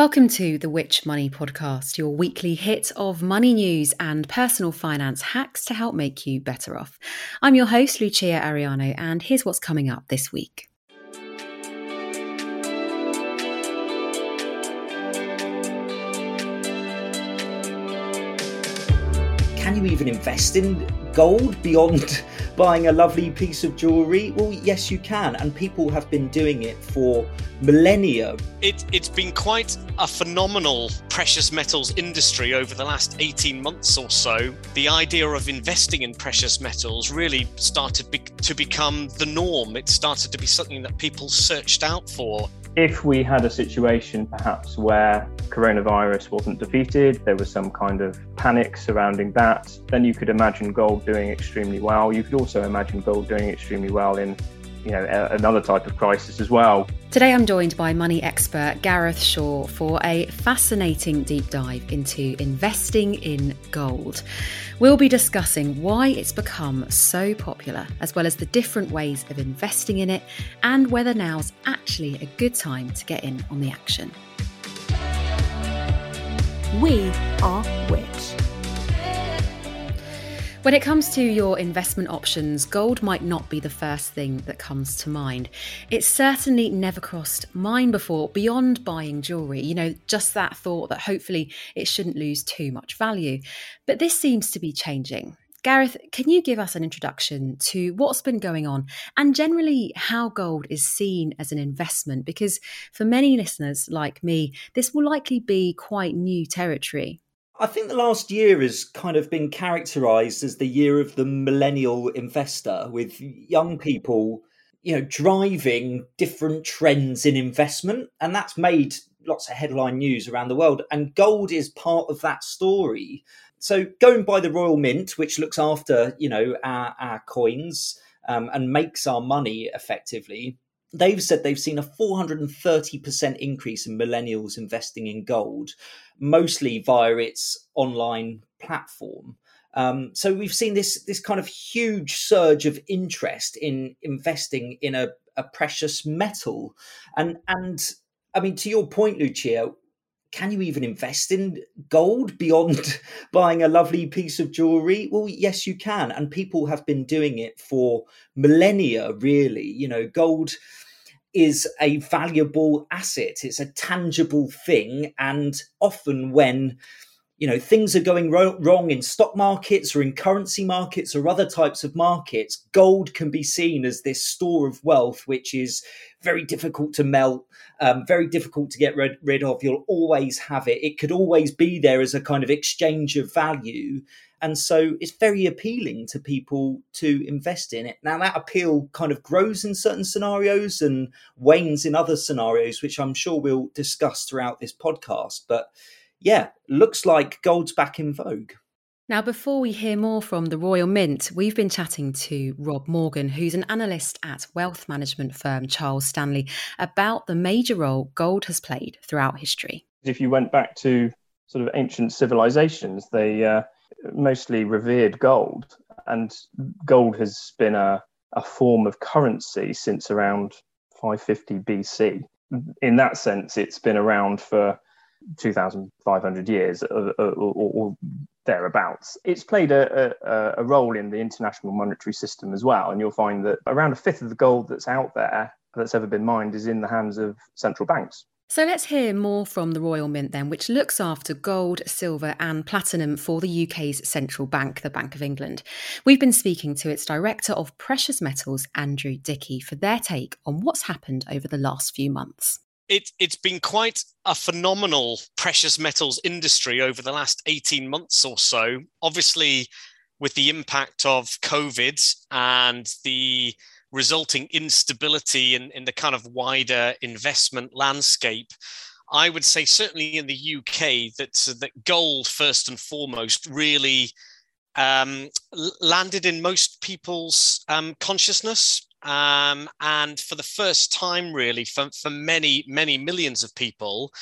Welcome to the Which Money Podcast, your weekly hit of money news and personal finance hacks to help make you better off. I'm your host, Lucia Ariano, and here's what's coming up this week. Can you even invest in gold beyond buying a lovely piece of jewelry? Well, yes, you can, and people have been doing it for millennia. It, it's been quite a phenomenal precious metals industry over the last 18 months or so. The idea of investing in precious metals really started be- to become the norm. It started to be something that people searched out for if we had a situation perhaps where coronavirus wasn't defeated, there was some kind of panic surrounding that, then you could imagine gold doing extremely well. You could also imagine gold doing extremely well in you know another type of crisis as well. Today I'm joined by money expert Gareth Shaw for a fascinating deep dive into investing in gold. We'll be discussing why it's become so popular, as well as the different ways of investing in it, and whether now's actually a good time to get in on the action. We are Which. When it comes to your investment options, gold might not be the first thing that comes to mind. It's certainly never crossed mine before beyond buying jewellery, you know, just that thought that hopefully it shouldn't lose too much value. But this seems to be changing. Gareth, can you give us an introduction to what's been going on and generally how gold is seen as an investment? Because for many listeners like me, this will likely be quite new territory. I think the last year has kind of been characterized as the year of the millennial investor, with young people, you know, driving different trends in investment. And that's made lots of headline news around the world. And gold is part of that story. So going by the Royal Mint, which looks after, you know, our, our coins um, and makes our money effectively, they've said they've seen a 430% increase in millennials investing in gold, mostly via its online platform. Um, so we've seen this this kind of huge surge of interest in investing in a, a precious metal, and and I mean to your point, Lucia, can you even invest in gold beyond buying a lovely piece of jewelry? Well, yes, you can. And people have been doing it for millennia, really. You know, gold is a valuable asset, it's a tangible thing. And often when you know things are going ro- wrong in stock markets or in currency markets or other types of markets gold can be seen as this store of wealth which is very difficult to melt um, very difficult to get rid, rid of. You'll always have it. It could always be there as a kind of exchange of value. And so it's very appealing to people to invest in it. Now that appeal kind of grows in certain scenarios and wanes in other scenarios which i'm sure we'll discuss throughout this podcast but yeah, looks like gold's back in vogue. Now, before we hear more from the Royal Mint, we've been chatting to Rob Morgan, who's an analyst at wealth management firm Charles Stanley, about the major role gold has played throughout history. If you went back to sort of ancient civilizations, they uh, mostly revered gold, and gold has been a, a form of currency since around 550 BC. In that sense, it's been around for 2,500 years uh, uh, or, or, or, thereabouts. It's played a, a, a, role in the international monetary system as well. And you'll find that around a fifth of the gold that's out there that's ever been mined is in the hands of central banks. So let's hear more from the Royal Mint then, which looks after gold, silver, and platinum for the UK's central bank, the Bank of England. We've been speaking to its Director of Precious Metals, Andrew Dickey, for their take on what's happened over the last few months. It, it's been quite a phenomenal precious metals industry over the last 18 months or so. Obviously, with the impact of COVID and the resulting instability in, in the kind of wider investment landscape, I would say certainly in the UK that that gold first and foremost really um, landed in most people's um, consciousness. Um, and for the first time, really, for, for many, many millions of people,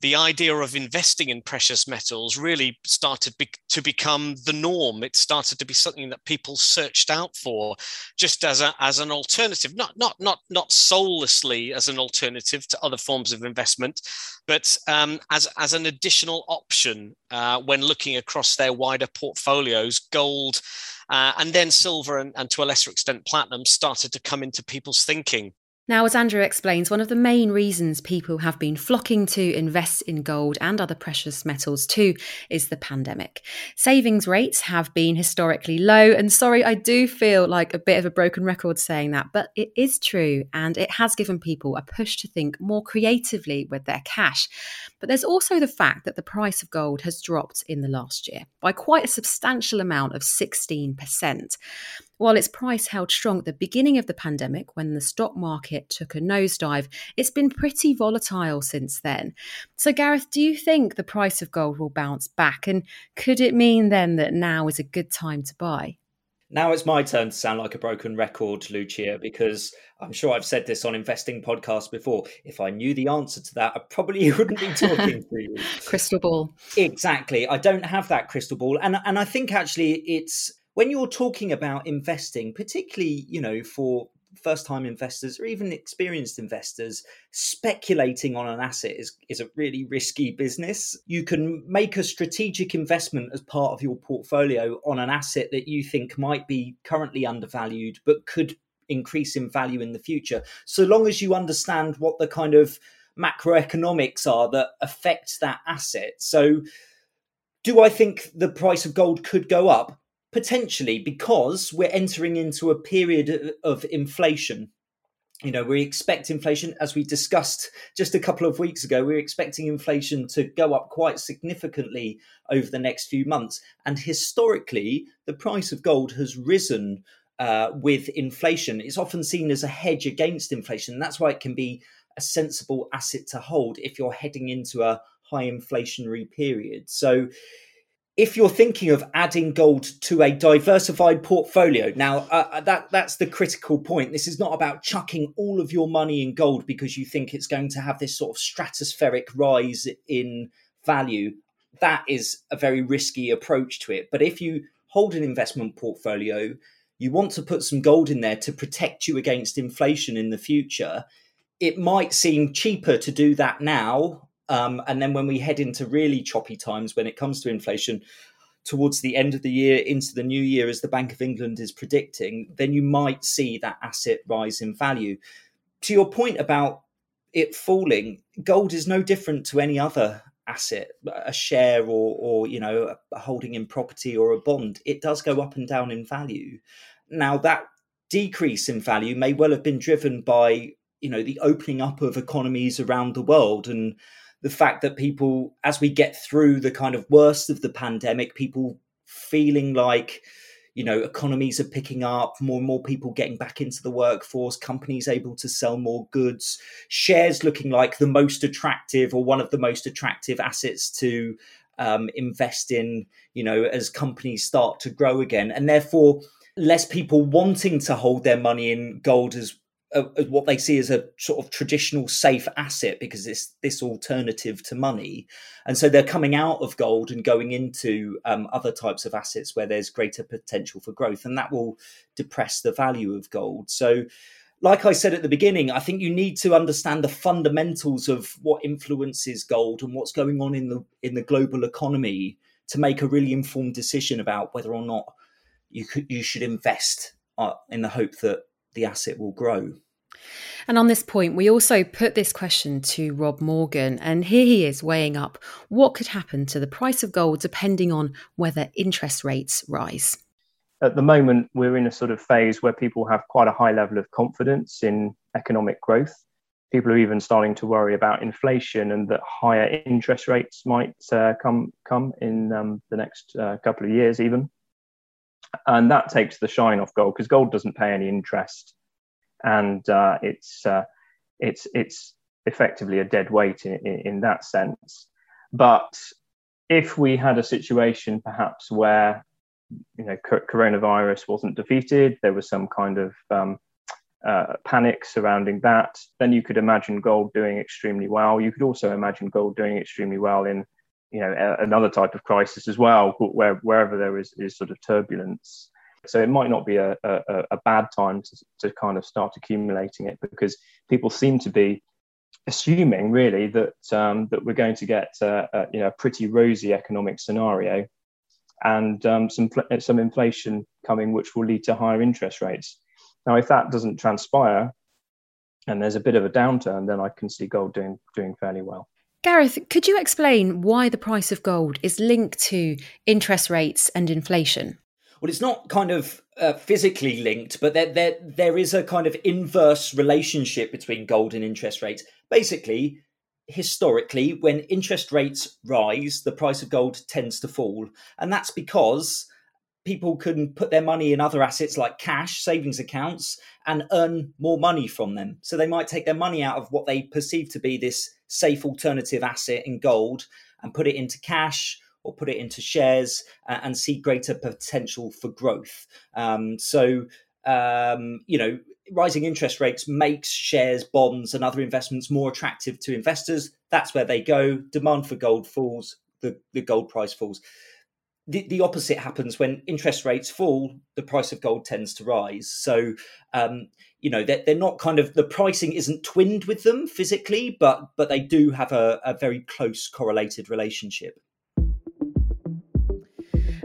the idea of investing in precious metals really started be- to become the norm. It started to be something that people searched out for, just as a, as an alternative, not not not not soullessly as an alternative to other forms of investment, but um, as as an additional option uh, when looking across their wider portfolios. Gold. Uh, and then silver and, and to a lesser extent platinum started to come into people's thinking. Now, as Andrew explains, one of the main reasons people have been flocking to invest in gold and other precious metals too is the pandemic. Savings rates have been historically low, and sorry, I do feel like a bit of a broken record saying that, but it is true, and it has given people a push to think more creatively with their cash. But there's also the fact that the price of gold has dropped in the last year by quite a substantial amount of 16%. While its price held strong at the beginning of the pandemic when the stock market took a nosedive, it's been pretty volatile since then. So, Gareth, do you think the price of gold will bounce back? And could it mean then that now is a good time to buy? Now it's my turn to sound like a broken record, Lucia, because I'm sure I've said this on investing podcasts before. If I knew the answer to that, I probably wouldn't be talking to you. Crystal ball. Exactly. I don't have that crystal ball. And and I think actually it's when you're talking about investing, particularly, you know, for first time investors or even experienced investors, speculating on an asset is, is a really risky business. You can make a strategic investment as part of your portfolio on an asset that you think might be currently undervalued, but could increase in value in the future. So long as you understand what the kind of macroeconomics are that affect that asset. So, do I think the price of gold could go up? Potentially, because we're entering into a period of inflation. You know, we expect inflation, as we discussed just a couple of weeks ago, we're expecting inflation to go up quite significantly over the next few months. And historically, the price of gold has risen uh, with inflation. It's often seen as a hedge against inflation. That's why it can be a sensible asset to hold if you're heading into a high inflationary period. So, if you're thinking of adding gold to a diversified portfolio, now uh, uh, that that's the critical point. This is not about chucking all of your money in gold because you think it's going to have this sort of stratospheric rise in value. That is a very risky approach to it. But if you hold an investment portfolio, you want to put some gold in there to protect you against inflation in the future. It might seem cheaper to do that now um, and then when we head into really choppy times when it comes to inflation, towards the end of the year into the new year, as the Bank of England is predicting, then you might see that asset rise in value. To your point about it falling, gold is no different to any other asset, a share or, or you know, a holding in property or a bond. It does go up and down in value. Now that decrease in value may well have been driven by you know the opening up of economies around the world and the fact that people, as we get through the kind of worst of the pandemic, people feeling like you know economies are picking up more and more people getting back into the workforce companies able to sell more goods shares looking like the most attractive or one of the most attractive assets to um, invest in you know as companies start to grow again. And therefore less people wanting to hold their money in gold as a, what they see as a sort of traditional safe asset because it's this alternative to money. And so they're coming out of gold and going into um, other types of assets where there's greater potential for growth. And that will depress the value of gold. So, like I said at the beginning, I think you need to understand the fundamentals of what influences gold and what's going on in the in the global economy to make a really informed decision about whether or not you could you should invest uh, in the hope that the asset will grow. And on this point, we also put this question to Rob Morgan, and here he is weighing up what could happen to the price of gold depending on whether interest rates rise. At the moment, we're in a sort of phase where people have quite a high level of confidence in economic growth. People are even starting to worry about inflation and that higher interest rates might uh, come come in um, the next uh, couple of years, even. And that takes the shine off gold because gold doesn't pay any interest and uh, it's uh, it's it's effectively a dead weight in, in, in, that sense. But if we had a situation perhaps where you know coronavirus wasn't defeated, there was some kind of um, uh, panic surrounding that, then you could imagine gold doing extremely well. You could also imagine gold doing extremely well in you know a, another type of crisis as well, where wherever there is, is sort of turbulence. So it might not be a, a, a bad time to, to kind of start accumulating it because people seem to be assuming really that um, that we're going to get uh, a, you know a pretty rosy economic scenario and um, some some inflation coming, which will lead to higher interest rates. Now, if that doesn't transpire and there's a bit of a downturn, then I can see gold doing doing fairly well. Gareth, could you explain why the price of gold is linked to interest rates and inflation? well, it's not kind of uh, physically linked, but there, there there is a kind of inverse relationship between gold and interest rates. Basically, historically, when interest rates rise, the price of gold tends to fall, and that's because people can put their money in other assets like cash, savings accounts, and earn more money from them. So they might take their money out of what they perceive to be this safe alternative asset in gold and put it into cash or put it into shares uh, and see greater potential for growth. Um, so, um, you know, rising interest rates makes shares, bonds, and other investments more attractive to investors. That's where they go. Demand for gold falls, the, the gold price falls. The, the opposite happens when interest rates fall, the price of gold tends to rise. So, um, you know, they're, they're not kind of the pricing isn't twinned with them physically, but but they do have a, a very close correlated relationship.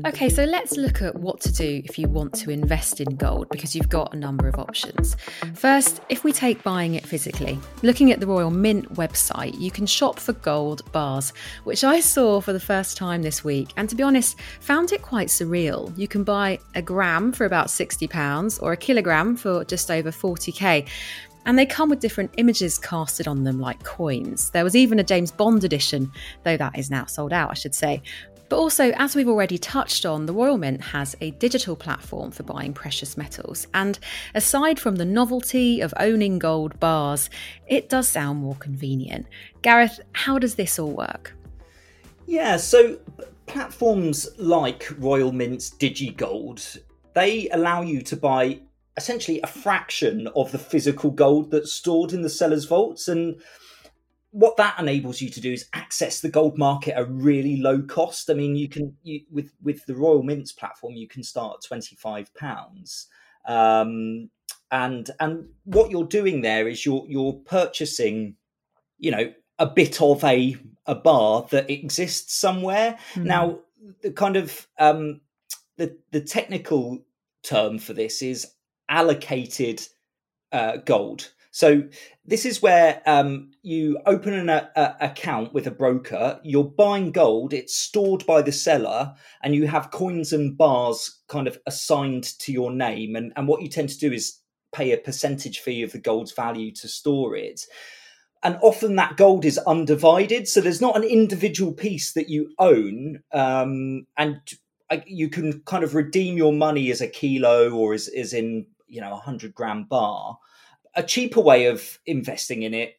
Okay, so let's look at what to do if you want to invest in gold because you've got a number of options. First, if we take buying it physically, looking at the Royal Mint website, you can shop for gold bars, which I saw for the first time this week and to be honest, found it quite surreal. You can buy a gram for about £60 or a kilogram for just over 40k and they come with different images casted on them like coins. There was even a James Bond edition, though that is now sold out, I should say. But also, as we've already touched on, the Royal Mint has a digital platform for buying precious metals. And aside from the novelty of owning gold bars, it does sound more convenient. Gareth, how does this all work? Yeah, so platforms like Royal Mint's DigiGold, they allow you to buy essentially a fraction of the physical gold that's stored in the seller's vaults. And what that enables you to do is access the gold market at a really low cost. I mean, you can you, with with the Royal Mints platform, you can start at twenty five pounds, um, and and what you're doing there is you're you're purchasing, you know, a bit of a a bar that exists somewhere. Mm-hmm. Now, the kind of um, the the technical term for this is allocated uh, gold. So this is where um, you open an a, a account with a broker. You're buying gold. It's stored by the seller, and you have coins and bars kind of assigned to your name. And and what you tend to do is pay a percentage fee of the gold's value to store it. And often that gold is undivided, so there's not an individual piece that you own, um, and you can kind of redeem your money as a kilo or as, as in you know a hundred gram bar a cheaper way of investing in it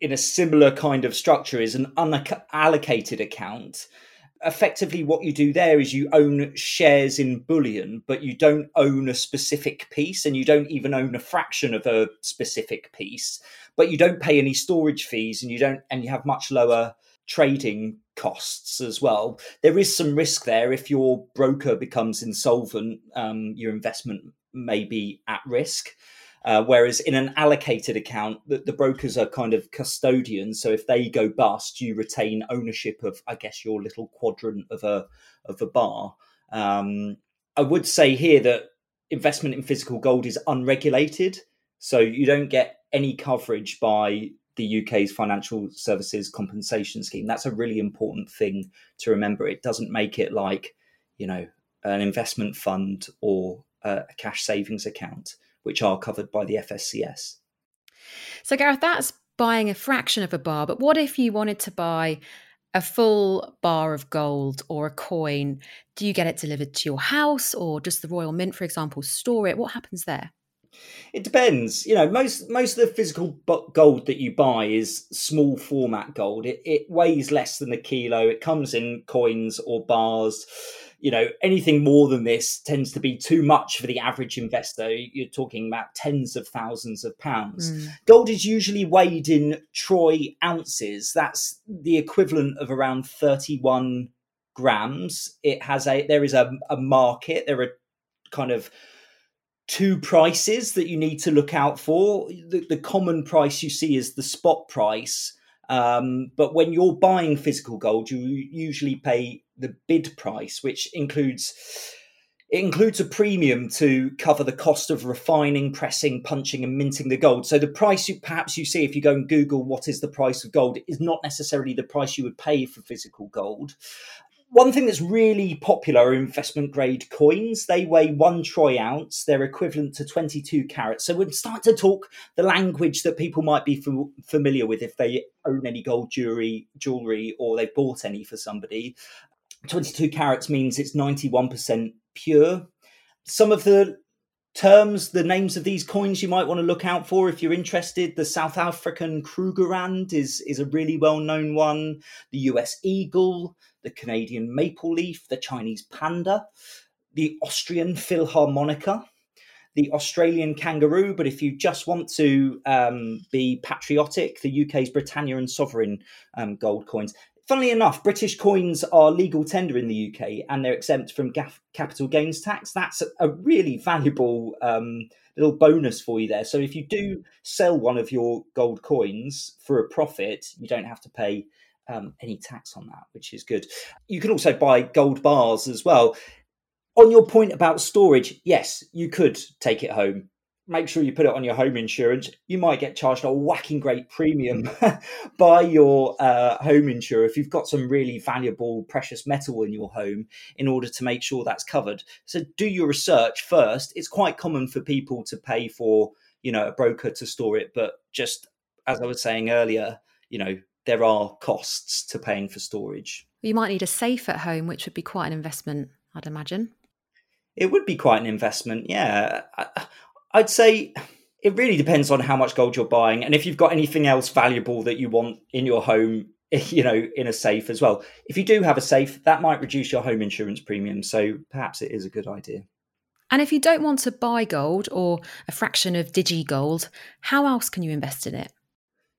in a similar kind of structure is an unallocated account. Effectively, what you do there is you own shares in bullion, but you don't own a specific piece and you don't even own a fraction of a specific piece, but you don't pay any storage fees and you don't, and you have much lower trading costs as well. There is some risk there. If your broker becomes insolvent, um, your investment may be at risk. Uh, whereas in an allocated account, the, the, brokers are kind of custodians. So if they go bust, you retain ownership of, I guess, your little quadrant of a of a bar. Um, I would say here that investment in physical gold is unregulated, so you don't get any coverage by the UK's financial services compensation scheme. That's a really important thing to remember. It doesn't make it like, you know, an investment fund or a cash savings account, which are covered by the FSCS. So, Gareth, that's buying a fraction of a bar. But what if you wanted to buy a full bar of gold or a coin? Do you get it delivered to your house or does the Royal Mint, for example, store it? What happens there? It depends. You know, most most of the physical gold that you buy is small format gold. It it weighs less than a kilo. It comes in coins or bars. You know, anything more than this tends to be too much for the average investor. You're talking about tens of thousands of pounds. Mm. Gold is usually weighed in troy ounces. That's the equivalent of around 31 grams. It has a there is a, a market. There are kind of two prices that you need to look out for. The, the common price you see is the spot price. Um, but when you're buying physical gold, you usually pay the bid price, which includes it includes a premium to cover the cost of refining, pressing, punching, and minting the gold. So the price you perhaps you see if you go and Google what is the price of gold is not necessarily the price you would pay for physical gold one thing that's really popular are investment grade coins. They weigh one troy ounce. They're equivalent to 22 carats. So we're starting to talk the language that people might be familiar with if they own any gold jewelry, jewelry or they've bought any for somebody. 22 carats means it's 91% pure. Some of the terms, the names of these coins you might want to look out for if you're interested. The South African Krugerrand is, is a really well known one. The US Eagle, the Canadian maple leaf, the Chinese panda, the Austrian Philharmonica, the Australian kangaroo. But if you just want to um, be patriotic, the UK's Britannia and Sovereign um, gold coins. Funnily enough, British coins are legal tender in the UK and they're exempt from capital gains tax. That's a, really valuable um, little bonus for you there. So if you do sell one of your gold coins for a profit, you don't have to pay um, any tax on that, which is good. You can also buy gold bars as well. On your point about storage, yes, you could take it home. Make sure you put it on your home insurance. You might get charged a whacking great premium by your uh, home insurer if you've got some really valuable precious metal in your home in order to make sure that's covered. So do your research first. It's quite common for people to pay for, you know, a broker to store it, but just as I was saying earlier, you know, there are costs to paying for storage. You might need a safe at home, which would be quite an investment, I'd imagine. It would be quite an investment, yeah. I'd say it really depends on how much gold you're buying and if you've got anything else valuable that you want in your home you know in a safe as well. If you do have a safe that might reduce your home insurance premium so perhaps it is a good idea. And if you don't want to buy gold or a fraction of digi gold how else can you invest in it?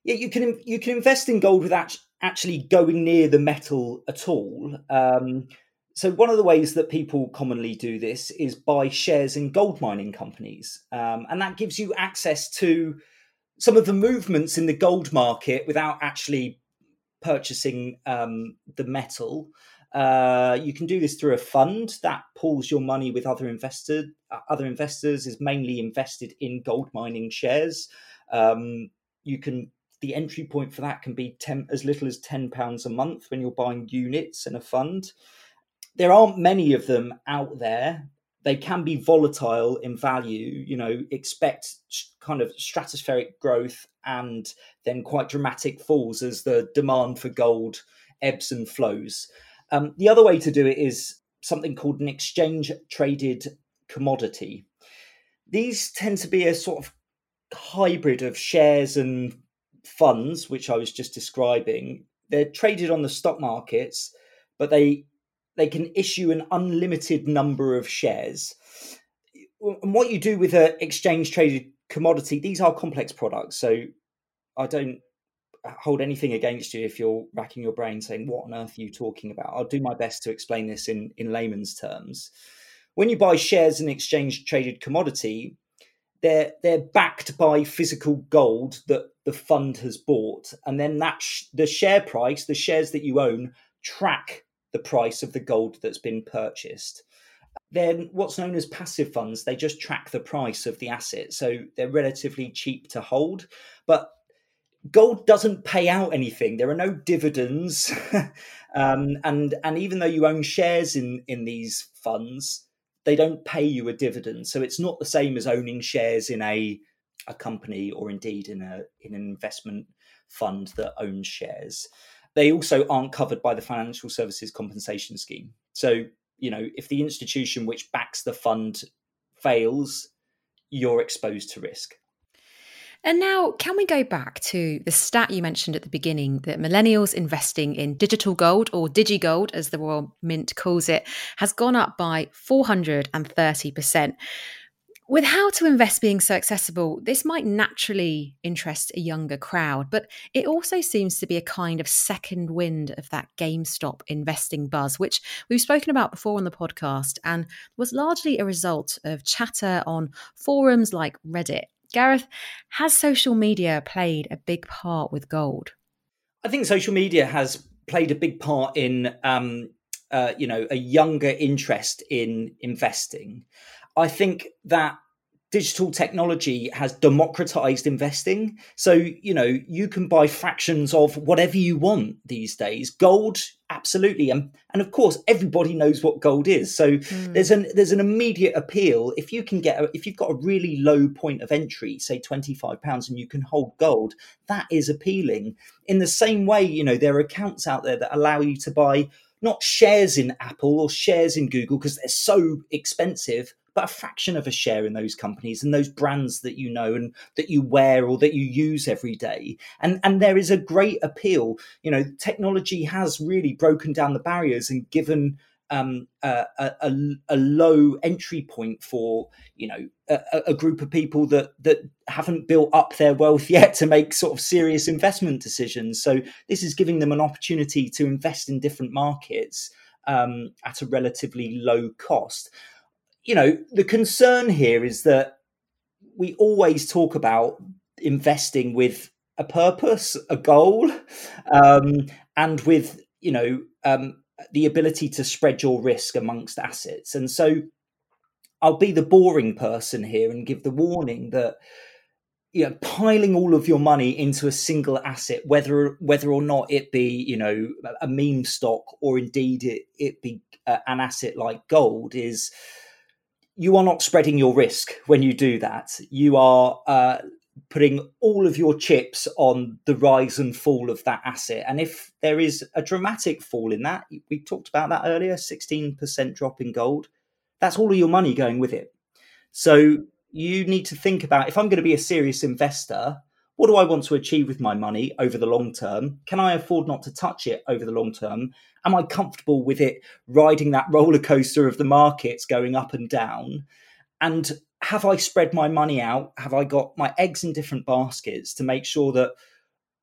Yeah, you can you can invest in gold without actually going near the metal at all. Um, so one of the ways that people commonly do this is buy shares in gold mining companies, um, and that gives you access to some of the movements in the gold market without actually purchasing um, the metal. Uh, you can do this through a fund that pools your money with other investor other investors is mainly invested in gold mining shares. Um, you can the entry point for that can be 10, as little as £10 a month when you're buying units in a fund. There aren't many of them out there. They can be volatile in value, you know, expect kind of stratospheric growth and then quite dramatic falls as the demand for gold ebbs and flows. Um, the other way to do it is something called an exchange traded commodity. These tend to be a sort of hybrid of shares and funds, which I was just describing, they're traded on the stock markets, but they they can issue an unlimited number of shares. And what you do with an exchange traded commodity, these are complex products. So I don't hold anything against you if you're racking your brain saying, What on earth are you talking about? I'll do my best to explain this in, in layman's terms. When you buy shares in exchange traded commodity, they're they're backed by physical gold that the fund has bought, and then that sh- the share price, the shares that you own, track the price of the gold that's been purchased. Then what's known as passive funds, they just track the price of the asset. So they're relatively cheap to hold. But gold doesn't pay out anything. There are no dividends. um, and, and even though you own shares in, in these funds, they don't pay you a dividend. So it's not the same as owning shares in a, a company or indeed in a in an investment fund that owns shares. They also aren't covered by the Financial Services Compensation Scheme. So you know, if the institution which backs the fund fails, you're exposed to risk. And now, can we go back to the stat you mentioned at the beginning that millennials investing in digital gold or digigold, as the Royal Mint calls it, has gone up by 430%. With how to invest being so accessible, this might naturally interest a younger crowd, but it also seems to be a kind of second wind of that GameStop investing buzz, which we've spoken about before on the podcast and was largely a result of chatter on forums like Reddit. Gareth, has social media played a big part with gold? I think social media has played a big part in, um, uh, you know, a younger interest in investing. I think that digital technology has democratized investing. So, you know, you can buy fractions of whatever you want these days. Gold, absolutely. And and of course, everybody knows what gold is. So mm. there's an there's an immediate appeal. If you can get a, if you've got a really low point of entry, say 25 pounds and you can hold gold, that is appealing. In the same way, you know, there are accounts out there that allow you to buy not shares in Apple or shares in Google because they're so expensive, but a fraction of a share in those companies and those brands that you know and that you wear or that you use every day. And and there is a great appeal. You know, technology has really broken down the barriers and given um, a, a, a, low entry point for you know a, a, group of people that that haven't built up their wealth yet to make sort of serious investment decisions. So this is giving them an opportunity to invest in different markets um, at a relatively low cost you know, the concern here is that we always talk about investing with a purpose, a goal, um, and with you know um, the ability to spread your risk amongst assets. And so, I'll be the boring person here and give the warning that you know piling all of your money into a single asset whether whether or not it be you know a meme stock or indeed it, it be uh, an asset like gold is you are not spreading your risk when you do that. You are uh, putting all of your chips on the rise and fall of that asset. And if there is a dramatic fall in that, we talked about that earlier 16% drop in gold, that's all of your money going with it. So you need to think about if I'm going to be a serious investor, what do I want to achieve with my money over the long term? Can I afford not to touch it over the long term? Am I comfortable with it riding that roller coaster of the markets going up and down? And have I spread my money out? Have I got my eggs in different baskets to make sure that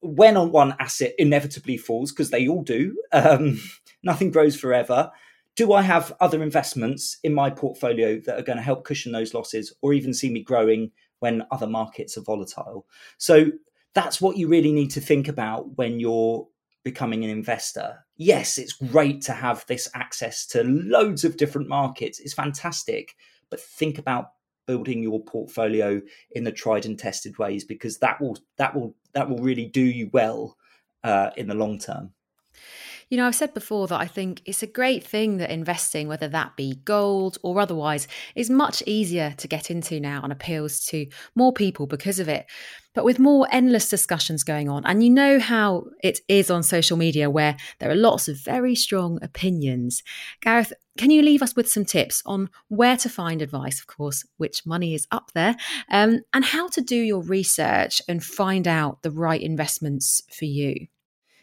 when on one asset inevitably falls, because they all do, um, nothing grows forever. Do I have other investments in my portfolio that are going to help cushion those losses or even see me growing when other markets are volatile? So that's what you really need to think about when you're becoming an investor. Yes, it's great to have this access to loads of different markets. It's fantastic. But think about building your portfolio in the tried and tested ways because that will that will that will really do you well uh, in the long term. You know, I've said before that I think it's a great thing that investing, whether that be gold or otherwise, is much easier to get into now and appeals to more people because of it. But with more endless discussions going on, and you know how it is on social media where there are lots of very strong opinions. Gareth, can you leave us with some tips on where to find advice, of course, which money is up there, um, and how to do your research and find out the right investments for you?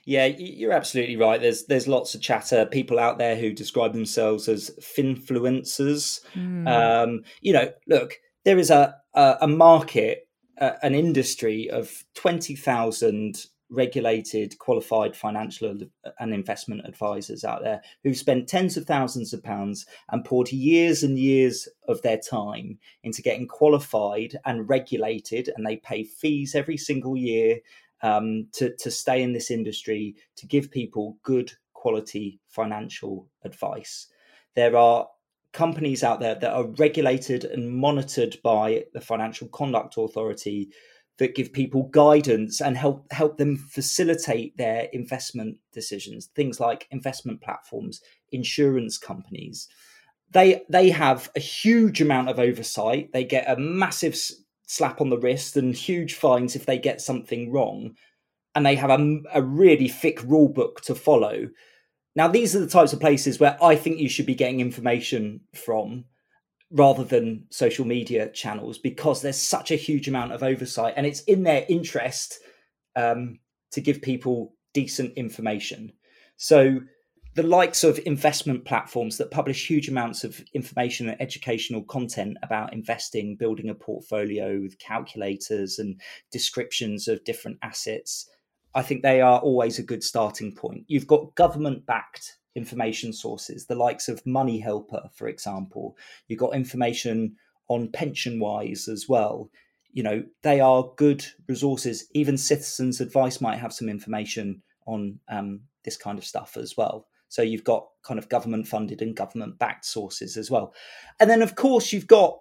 Yeah, you're absolutely right. There's there's lots of chatter. People out there who describe themselves as finfluencers. Mm. Um, you know, look, there is a a, a market, uh, an industry of twenty thousand regulated, qualified financial and investment advisors out there who've spent tens of thousands of pounds and poured years and years of their time into getting qualified and regulated, and they pay fees every single year um, to, to stay in this industry, to give people good quality financial advice. There are companies out there that are regulated and monitored by the Financial Conduct Authority that give people guidance and help help them facilitate their investment decisions things like investment platforms insurance companies they they have a huge amount of oversight they get a massive slap on the wrist and huge fines if they get something wrong and they have a, a really thick rule book to follow now, these are the types of places where I think you should be getting information from rather than social media channels because there's such a huge amount of oversight and it's in their interest um, to give people decent information. So, the likes of investment platforms that publish huge amounts of information and educational content about investing, building a portfolio with calculators and descriptions of different assets I think they are always a good starting point. You've got government backed information sources, the likes of Money Helper, for example. You've got information on Pension Wise as well. You know, they are good resources. Even Citizens Advice might have some information on um, this kind of stuff as well. So you've got kind of government funded and government backed sources as well. And then, of course, you've got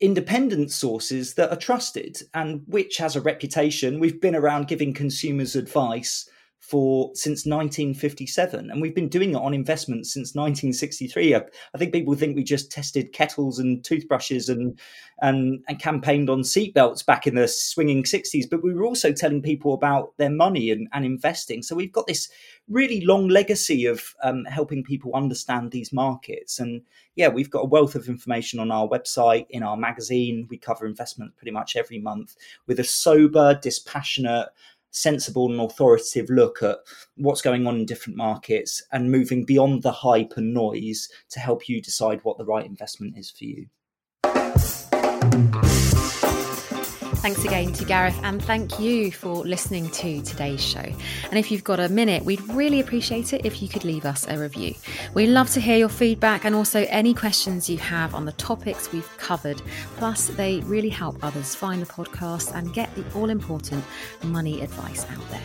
independent sources that are trusted and which has a reputation. We've been around giving consumers advice for since 1957 and we've been doing it on investments since 1963 I, I, think people think we just tested kettles and toothbrushes and and, and campaigned on seatbelts back in the swinging 60s but we were also telling people about their money and, and investing. So we've got this really long legacy of um, helping people understand these markets. And yeah we've got a wealth of information on our website in our magazine. We cover investment pretty much every month with a sober dispassionate sensible and authoritative look at what's going on in different markets and moving beyond the hype and noise to help you decide what the right investment is for you. Thanks again to Gareth, and thank you for listening to today's show. And if you've got a minute, we'd really appreciate it if you could leave us a review. We love to hear your feedback and also any questions you have on the topics we've covered. Plus, they really help others find the podcast and get the all important money advice out there.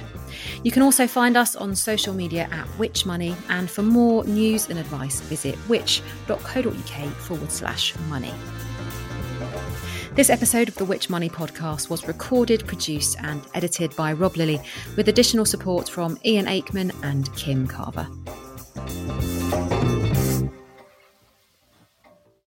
You can also find us on social media at Which Money, and for more news and advice, visit which.co.uk forward slash money. This episode of the Which Money podcast was recorded, produced, and edited by Rob Lilly, with additional support from Ian Aikman and Kim Carver.